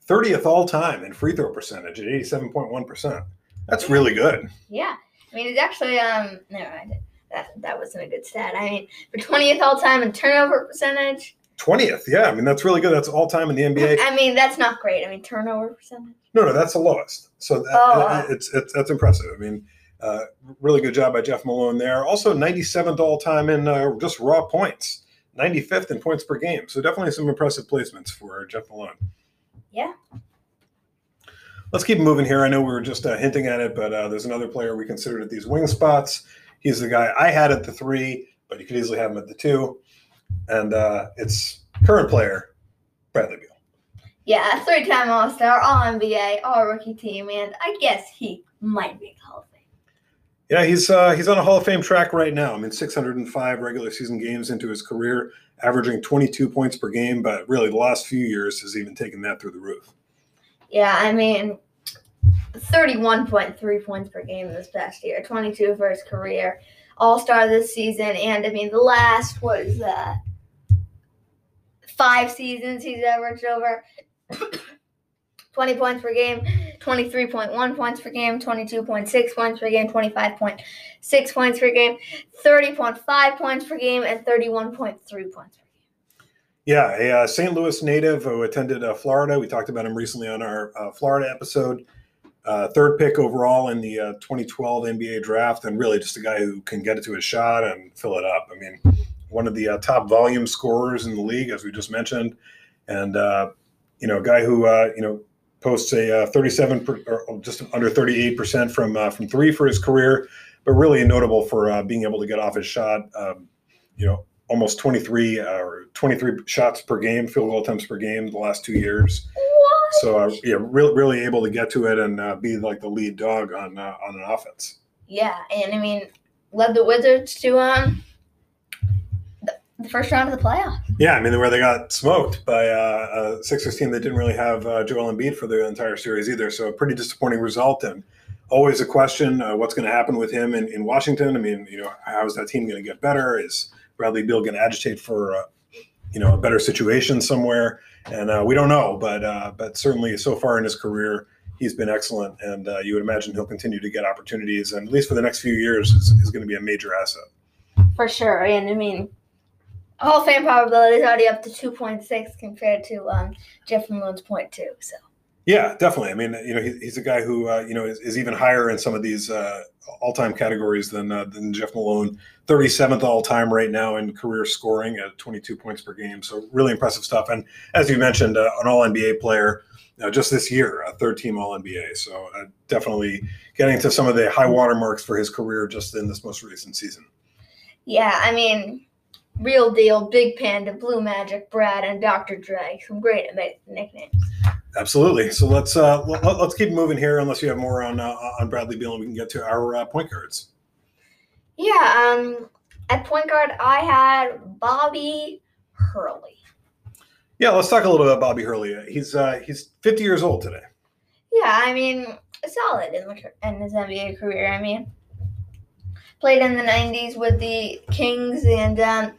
[SPEAKER 1] 30th all-time in free throw percentage at 87.1%. That's really good.
[SPEAKER 2] Yeah, I mean it's actually um never mind. That that wasn't a good stat. I mean for twentieth all time in turnover percentage.
[SPEAKER 1] 20th, yeah. I mean, that's really good. That's all-time in the NBA.
[SPEAKER 2] I mean that's not great. I mean turnover percentage.
[SPEAKER 1] No, no, that's the lowest. So that,
[SPEAKER 2] Oh, wow.
[SPEAKER 1] it's, it's that's impressive. I mean, uh, really good job by Jeff Malone there. Also, 97th all-time in uh, just raw points, 95th in points per game. So definitely some impressive placements for Jeff Malone.
[SPEAKER 2] Yeah.
[SPEAKER 1] Let's keep moving here. I know we were just uh, hinting at it, but uh, there's another player we considered at these wing spots. He's the guy I had at the three, but you could easily have him at the two. And uh, it's current player Bradley Beal.
[SPEAKER 2] Yeah, three time All Star, All NBA, All Rookie Team, and I guess he might make Hall of Fame.
[SPEAKER 1] Yeah, he's uh, he's on a Hall of Fame track right now. I mean, 605 regular season games into his career, averaging 22 points per game. But really, the last few years has even taken that through the roof.
[SPEAKER 2] Yeah, I mean, 31.3 points per game this past year, 22 for his career, All Star this season, and I mean, the last, what is that? Five seasons he's averaged over 20 points per game, 23.1 points per game, 22.6 points per game, 25.6 points per game, 30.5 points per game, and 31.3 points per game.
[SPEAKER 1] Yeah, a uh, St. Louis native who attended uh, Florida. We talked about him recently on our uh, Florida episode. Uh, third pick overall in the uh, 2012 NBA draft, and really just a guy who can get it to his shot and fill it up. I mean, one of the uh, top volume scorers in the league, as we just mentioned, and uh, you know, a guy who uh, you know posts a uh, 37 per, or just under 38 percent from from three for his career, but really notable for being able to get off his shot. Um, you know, almost 23 uh, or 23 shots per game, field goal attempts per game the last two years. So uh, yeah, really, really able to get to it and uh, be like the lead dog on uh, on an offense.
[SPEAKER 2] Yeah, and I mean, led the Wizards to um the, the first round of the playoffs.
[SPEAKER 1] Yeah, I mean, where they got smoked by uh, a Sixers team that didn't really have uh, Joel Embiid for the entire series either. So a pretty disappointing result. And always a question: uh, what's going to happen with him in, in Washington? I mean, you know, how is that team going to get better? Is Bradley Beal going to agitate for uh, you know a better situation somewhere? And uh, we don't know, but uh, but certainly so far in his career, he's been excellent, and uh, you would imagine he'll continue to get opportunities, and at least for the next few years, is, is going to be a major asset.
[SPEAKER 2] For sure, and I mean, Hall of Fame probability is already up to two point six compared to um, Jeff Malone's point two. So.
[SPEAKER 1] Yeah, definitely. I mean, you know, he, he's a guy who uh, you know is, is, even higher in some of these uh, all-time categories than uh, than Jeff Malone. 37th all-time right now in career scoring at 22 points per game. So really impressive stuff. And as you mentioned, uh, an All-NBA player uh, just this year, a third-team All-NBA. So uh, definitely getting to some of the high water marks for his career just in this most recent season.
[SPEAKER 2] Yeah, I mean, real deal, Big Panda, Blue Magic, Brad, and Dr. Dre. Some great nicknames.
[SPEAKER 1] Absolutely. So let's uh, let, us keep moving here. Unless you have more on uh, on Bradley Beal, and we can get to our uh, point guards.
[SPEAKER 2] Yeah. Um. At point guard, I had Bobby Hurley.
[SPEAKER 1] Yeah, let's talk a little bit about Bobby Hurley. He's uh, he's 50 years old today.
[SPEAKER 2] Yeah, I mean, solid in, the, in his NBA career. I mean, played in the 90s with the Kings, and um,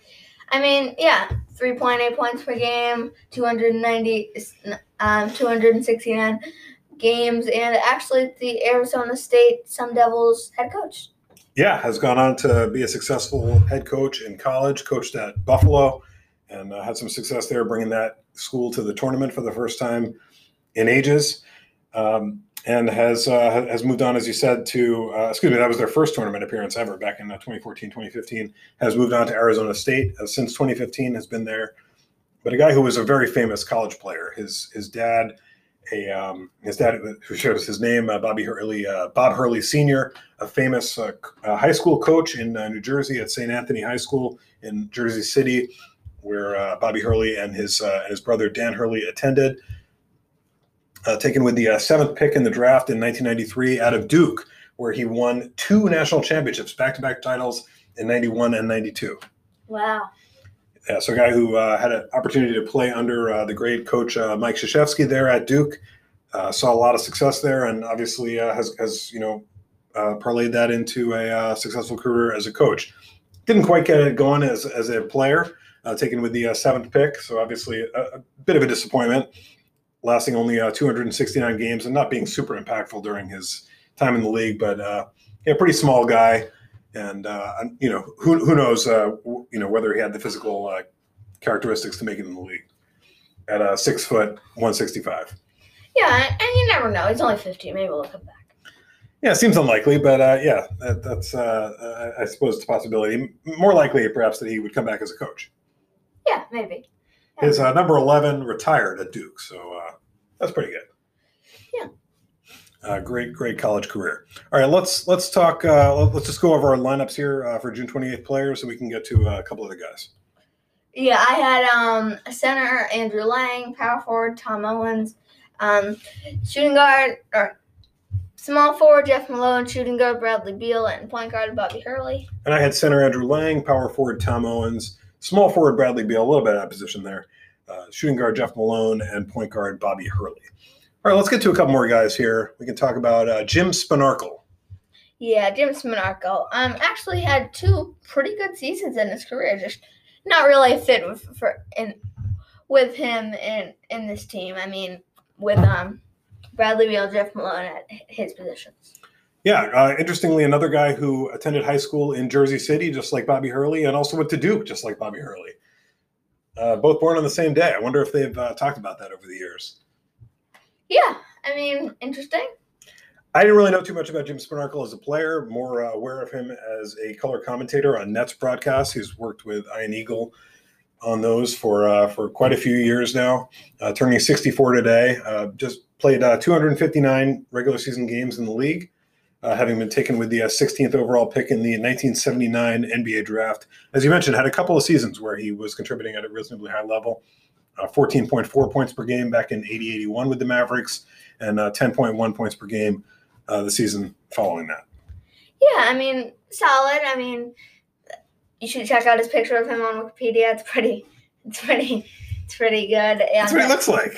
[SPEAKER 2] I mean, yeah, 3.8 points per game, 290, um, 269 games, and actually the Arizona State Sun Devils head coach.
[SPEAKER 1] Yeah, has gone on to be a successful head coach in college, coached at Buffalo, and uh, had some success there, bringing that school to the tournament for the first time in ages. Um, and has uh, has moved on, as you said, to uh, excuse me, that was their first tournament appearance ever back in 2014, uh, 2015. Has moved on to Arizona State uh, since 2015. Has been there, but a guy who was a very famous college player. His his dad, a um, his dad who shows his name, uh, Bobby Hurley, uh, Bob Hurley Sr., a famous high school coach in New Jersey at St. Anthony High School in Jersey City, where Bobby Hurley and his and his brother Dan Hurley attended uh, taken with the uh, seventh pick in the draft in 1993 out of Duke, where he won two national championships, back to back titles in 91 and 92.
[SPEAKER 2] Wow.
[SPEAKER 1] Yeah, so a guy who uh, had an opportunity to play under uh, the great coach uh, Mike Krzyzewski there at Duke, uh, saw a lot of success there, and obviously has, has you know parlayed that into a successful career as a coach. Didn't quite get it going as, as a player, taken with the seventh pick, so obviously a, a bit of a disappointment lasting only uh, 269 games and not being super impactful during his time in the league, but uh, yeah, pretty small guy, and uh, you know who who knows uh, you know whether he had the physical uh, characteristics to make it in the league at uh, six foot 165.
[SPEAKER 2] Yeah, and you never know. He's only 15. Maybe we'll come back.
[SPEAKER 1] Yeah, seems unlikely, but uh, yeah, that, that's uh, I suppose it's a possibility. More likely, perhaps, that he would come back as a coach.
[SPEAKER 2] Yeah, maybe.
[SPEAKER 1] His uh, number 11 retired at Duke, so uh, that's pretty good.
[SPEAKER 2] Yeah.
[SPEAKER 1] Uh, great, great college career. All right, let's let's talk. Uh, let's just go over our lineups here uh, for June 28th players, so we can get to uh, a couple of the guys.
[SPEAKER 2] Yeah, I had um, center Andrew Lang, power forward Tom Owens, um, shooting guard or small forward Jeff Malone, shooting guard Bradley Beal, and point guard Bobby Hurley.
[SPEAKER 1] And I had center Andrew Lang, power forward Tom Owens, Small forward Bradley Beal, a little bit out of position there. Uh, shooting guard Jeff Malone and point guard Bobby Hurley. All right, let's get to a couple more guys here. We can talk about uh, Jim Spanarkel.
[SPEAKER 2] Yeah, Jim Spanarkel. Um, actually had two pretty good seasons in his career. Just not really fit with for in with him in in this team. I mean, with um Bradley Beal, Jeff Malone at his positions.
[SPEAKER 1] Yeah, uh, interestingly, another guy who attended high school in Jersey City, just like Bobby Hurley, and also went to Duke, just like Bobby Hurley. Uh, both born on the same day. I wonder if they've uh, talked about that over the years.
[SPEAKER 2] Yeah, I mean, interesting.
[SPEAKER 1] I didn't really know too much about Jim Spanarkel as a player. More uh, aware of him as a color commentator on Nets broadcasts. He's worked with Ian Eagle on those for uh, for quite a few years now. Uh, turning 64 today. just played 259 regular season games in the league uh, having been taken with the uh, 16th overall pick in the 1979 NBA draft. As you mentioned, had a couple of seasons where he was contributing at a reasonably high level. Uh, 14.4 points per game back in 80 81 with the Mavericks, and uh, 10.1 points per game uh, the season following that.
[SPEAKER 2] Yeah, I mean, solid. I mean, you should check out his picture of him on Wikipedia. It's pretty, it's pretty, it's pretty good. And,
[SPEAKER 1] That's what he
[SPEAKER 2] uh,
[SPEAKER 1] looks like.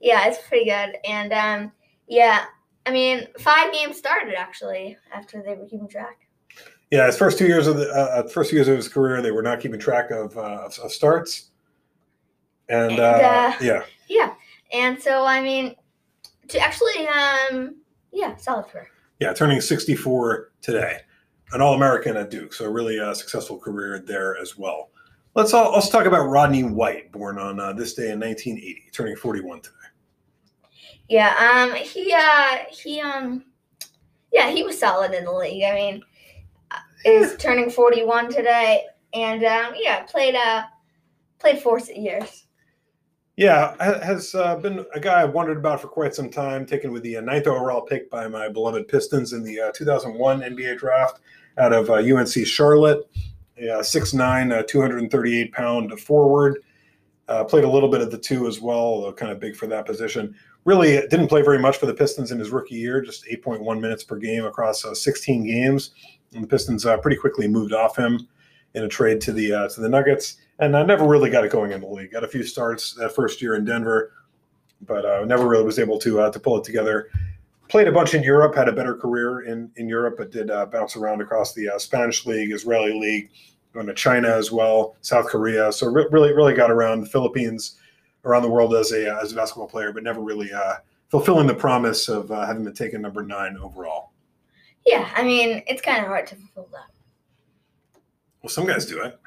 [SPEAKER 2] yeah, it's pretty good. And um, yeah, I mean, five games started actually after they were keeping track.
[SPEAKER 1] Yeah, his first two years of the uh, uh, first years of his career, they were not keeping track of uh, of, starts, and,
[SPEAKER 2] And,
[SPEAKER 1] uh,
[SPEAKER 2] uh,
[SPEAKER 1] yeah,
[SPEAKER 2] Yeah, and so I mean, to actually, um, yeah, solid career.
[SPEAKER 1] yeah, turning sixty four today, an All American at Duke, so a really uh, successful career there as well. Let's all, let's talk about Rodney White, born on uh, this day in 1980, turning 41 today.
[SPEAKER 2] Yeah, um, he, uh, he, um, yeah, he was solid in the league. I mean, uh, is turning forty-one today, and um, yeah, played uh, played four years.
[SPEAKER 1] Yeah, has uh, been a guy I've wondered about for quite some time. Taken with the uh, ninth overall pick by my beloved Pistons in the uh, 2001 NBA draft out of uh, UNC Charlotte. Yeah, 6'9", uh, 238 pound forward. Uh, played a little bit of the two as well, although kind of big for that position. Really didn't play very much for the Pistons in his rookie year, just 8.1 minutes per game across uh, 16 games. And the Pistons uh, pretty quickly moved off him in a trade to the uh, to the Nuggets and I never really got it going in the league. Got a few starts that first year in Denver, but uh, never really was able to uh, to pull it together. Played a bunch in Europe, had a better career in in Europe, but did uh, bounce around across the uh, Spanish league, Israeli league, going to China as well, South Korea. So re- really, really got around the Philippines, around the world as a uh, as a basketball player, but never really uh, fulfilling the promise of uh, having been taken number nine overall.
[SPEAKER 2] Yeah, I mean, it's kind of hard to fulfill that.
[SPEAKER 1] Well, some guys do it.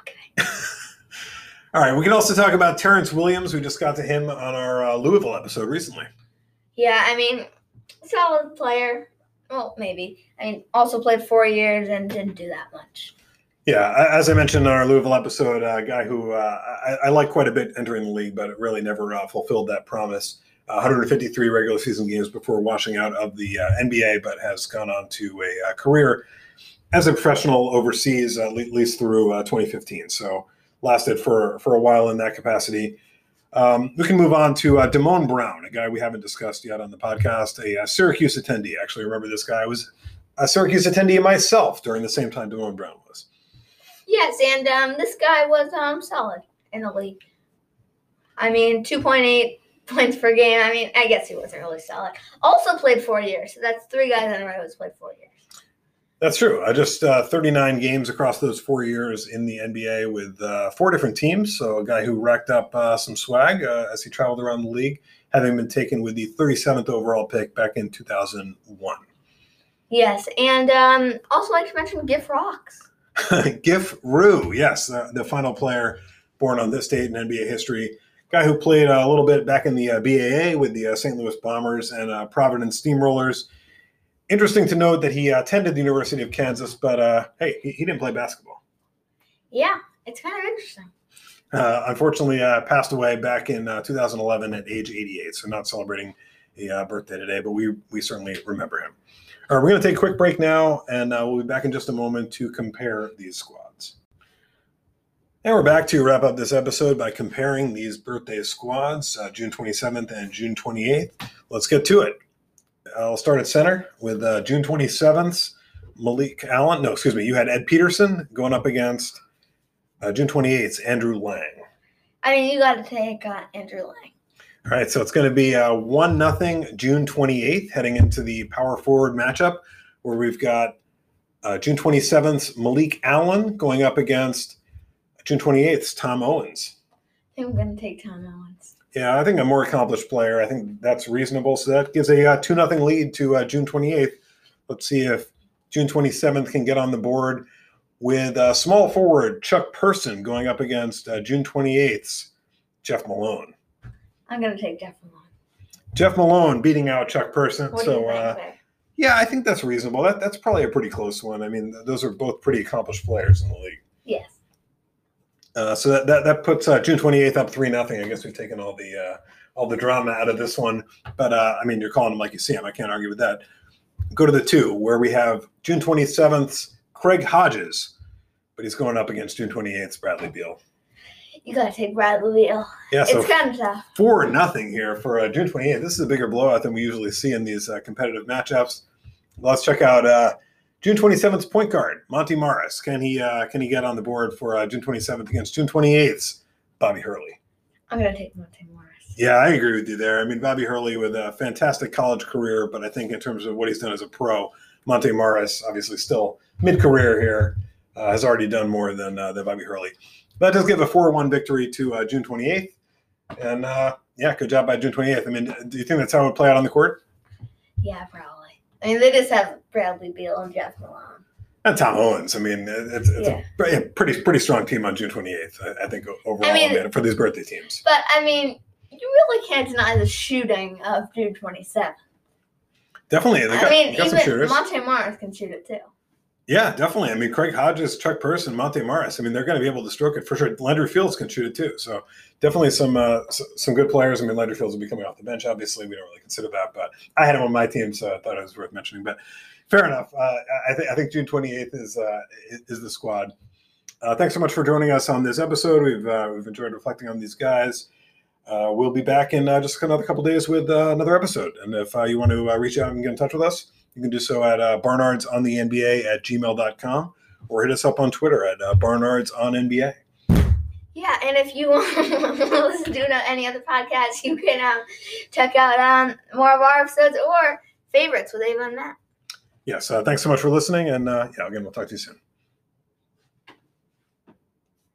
[SPEAKER 2] Okay.
[SPEAKER 1] All right, we can also talk about Terrence Williams. We just got to him on our uh, Louisville episode recently.
[SPEAKER 2] Yeah, I mean, solid player. Well, maybe. I mean, also played four years and didn't do that much.
[SPEAKER 1] Yeah, as I mentioned on our Louisville episode, a guy who uh, I, I like quite a bit entering the league, but it really never uh, fulfilled that promise. Uh, 153 regular season games before washing out of the uh, NBA, but has gone on to a career as a professional overseas, at least through uh, 2015. So lasted for for a while in that capacity. Um, we can move on to uh, Damone Brown, a guy we haven't discussed yet on the podcast, a, uh Syracuse attendee. Actually, remember this guy I was a Syracuse attendee myself during the same time Damone Brown was.
[SPEAKER 2] Yes, and um, this guy was um solid in the league. I mean, two point eight points per game. I mean, I guess he wasn't really solid. Also played four years. So that's three guys in a row who's played four years.
[SPEAKER 1] That's true. I just uh, 39 games across those four years in the NBA with uh, four different teams. So a guy who racked up uh, some swag uh, as he traveled around the league, having been taken with the 37th overall pick back in 2001.
[SPEAKER 2] Yes, and um, also like to mention Giff Rocks.
[SPEAKER 1] Giff Roux, yes, the, the final player born on this date in NBA history. Guy who played uh, a little bit back in the uh, BAA with the uh, St. Louis Bombers and uh, Providence Steamrollers. Interesting to note that he uh, attended the University of Kansas, but uh, hey, he, he didn't play basketball.
[SPEAKER 2] Yeah, it's kind of interesting.
[SPEAKER 1] Uh, unfortunately, uh, passed away back in uh, 2011 at age 88. So not celebrating a uh, birthday today, but we we certainly remember him. All right, we're going to take a quick break now, and uh, we'll be back in just a moment to compare these squads. And we're back to wrap up this episode by comparing these birthday squads, uh, June 27th and June 28th. Let's get to it. I'll start at center with uh, June 27th, Malik Allen. No, excuse me. You had Ed Peterson going up against uh, June 28th, Andrew Lang.
[SPEAKER 2] I mean, you got to take uh, Andrew Lang.
[SPEAKER 1] All right, so it's going to be uh, one nothing June 28th, heading into the power forward matchup, where we've got uh, June 27th Malik Allen going up against June 28th Tom Owens.
[SPEAKER 2] I think I'm going to take Tom Owens.
[SPEAKER 1] Yeah, I think a more accomplished player. I think that's reasonable. So that gives a uh, two nothing lead to uh, June 28th. Let's see if June 27th can get on the board with uh, small forward Chuck Person going up against uh, June 28th's Jeff Malone.
[SPEAKER 2] I'm going to take Jeff Malone.
[SPEAKER 1] Jeff Malone beating out Chuck Person.
[SPEAKER 2] What
[SPEAKER 1] so uh, yeah, I think that's reasonable. That that's probably a pretty close one. I mean, th- those are both pretty accomplished players in the league.
[SPEAKER 2] Yes.
[SPEAKER 1] Uh, so that that, that puts uh, June 28th up three nothing. I guess we've taken all the uh, all the drama out of this one. But uh, I mean, you're calling them like you see them. I can't argue with that. Go to the two where we have June 27th's Craig Hodges, but he's going up against June 28th's Bradley Beal.
[SPEAKER 2] You got to take Bradley Beal.
[SPEAKER 1] Yeah, so
[SPEAKER 2] it's kind of tough.
[SPEAKER 1] four nothing here for uh, June 28th. This is a bigger blowout than we usually see in these uh, competitive matchups. Let's check out uh, June 27th, point guard Monte Morris. Can he uh, can he get on the board for uh, June 27th against June 28th? Bobby Hurley.
[SPEAKER 2] I'm gonna take Monte Morris.
[SPEAKER 1] Yeah, I agree with you there. I mean, Bobby Hurley with a fantastic college career, but I think in terms of what he's done as a pro, Monte Morris, obviously still mid-career here, uh, has already done more than uh, than Bobby Hurley. That does give a 4-1 victory to uh, June 28th, and uh, yeah, good job by June 28th. I mean, do you think that's how it would play out on the court?
[SPEAKER 2] Yeah, probably. I mean, they just have Bradley Beal and Jeff Malone.
[SPEAKER 1] And Tom Owens. I mean, it's, it's
[SPEAKER 2] Yeah.
[SPEAKER 1] a pretty- pretty strong team on June 28th. I, I think overall,
[SPEAKER 2] I mean-
[SPEAKER 1] man, for these birthday teams.
[SPEAKER 2] But I mean, you really can't deny the shooting of June 27th.
[SPEAKER 1] Definitely, got,
[SPEAKER 2] I mean,
[SPEAKER 1] got some
[SPEAKER 2] even
[SPEAKER 1] shooters.
[SPEAKER 2] Monte Morris can shoot it too.
[SPEAKER 1] Yeah, definitely. I mean, Craig Hodges, Chuck Purse, and Monte Morris. I mean, they're going to be able to stroke it for sure. Landry Fields can shoot it too. So definitely some uh, some good players. I mean, Landry Fields will be coming off the bench. Obviously, we don't really consider that, but I had him on my team, so I thought it was worth mentioning. But fair enough. Uh, I think I think June twenty eighth is uh, is- the squad. Uh, thanks so much for joining us on this episode. We've uh, we've enjoyed reflecting on these guys. Uh, we'll be back in just another couple days with another episode. And if you want to reach out and get in touch with us, you can do so at uh, barnards on the NBA at gmail.com or hit us up on Twitter at uh, barnards on NBA.
[SPEAKER 2] Yeah, and if you want to listen to any other podcasts, you can um, check out um, more of our episodes or favorites with Ava and Matt.
[SPEAKER 1] Yes, uh, thanks so much for listening. And uh, yeah, again, we'll talk to you soon.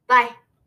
[SPEAKER 2] Bye.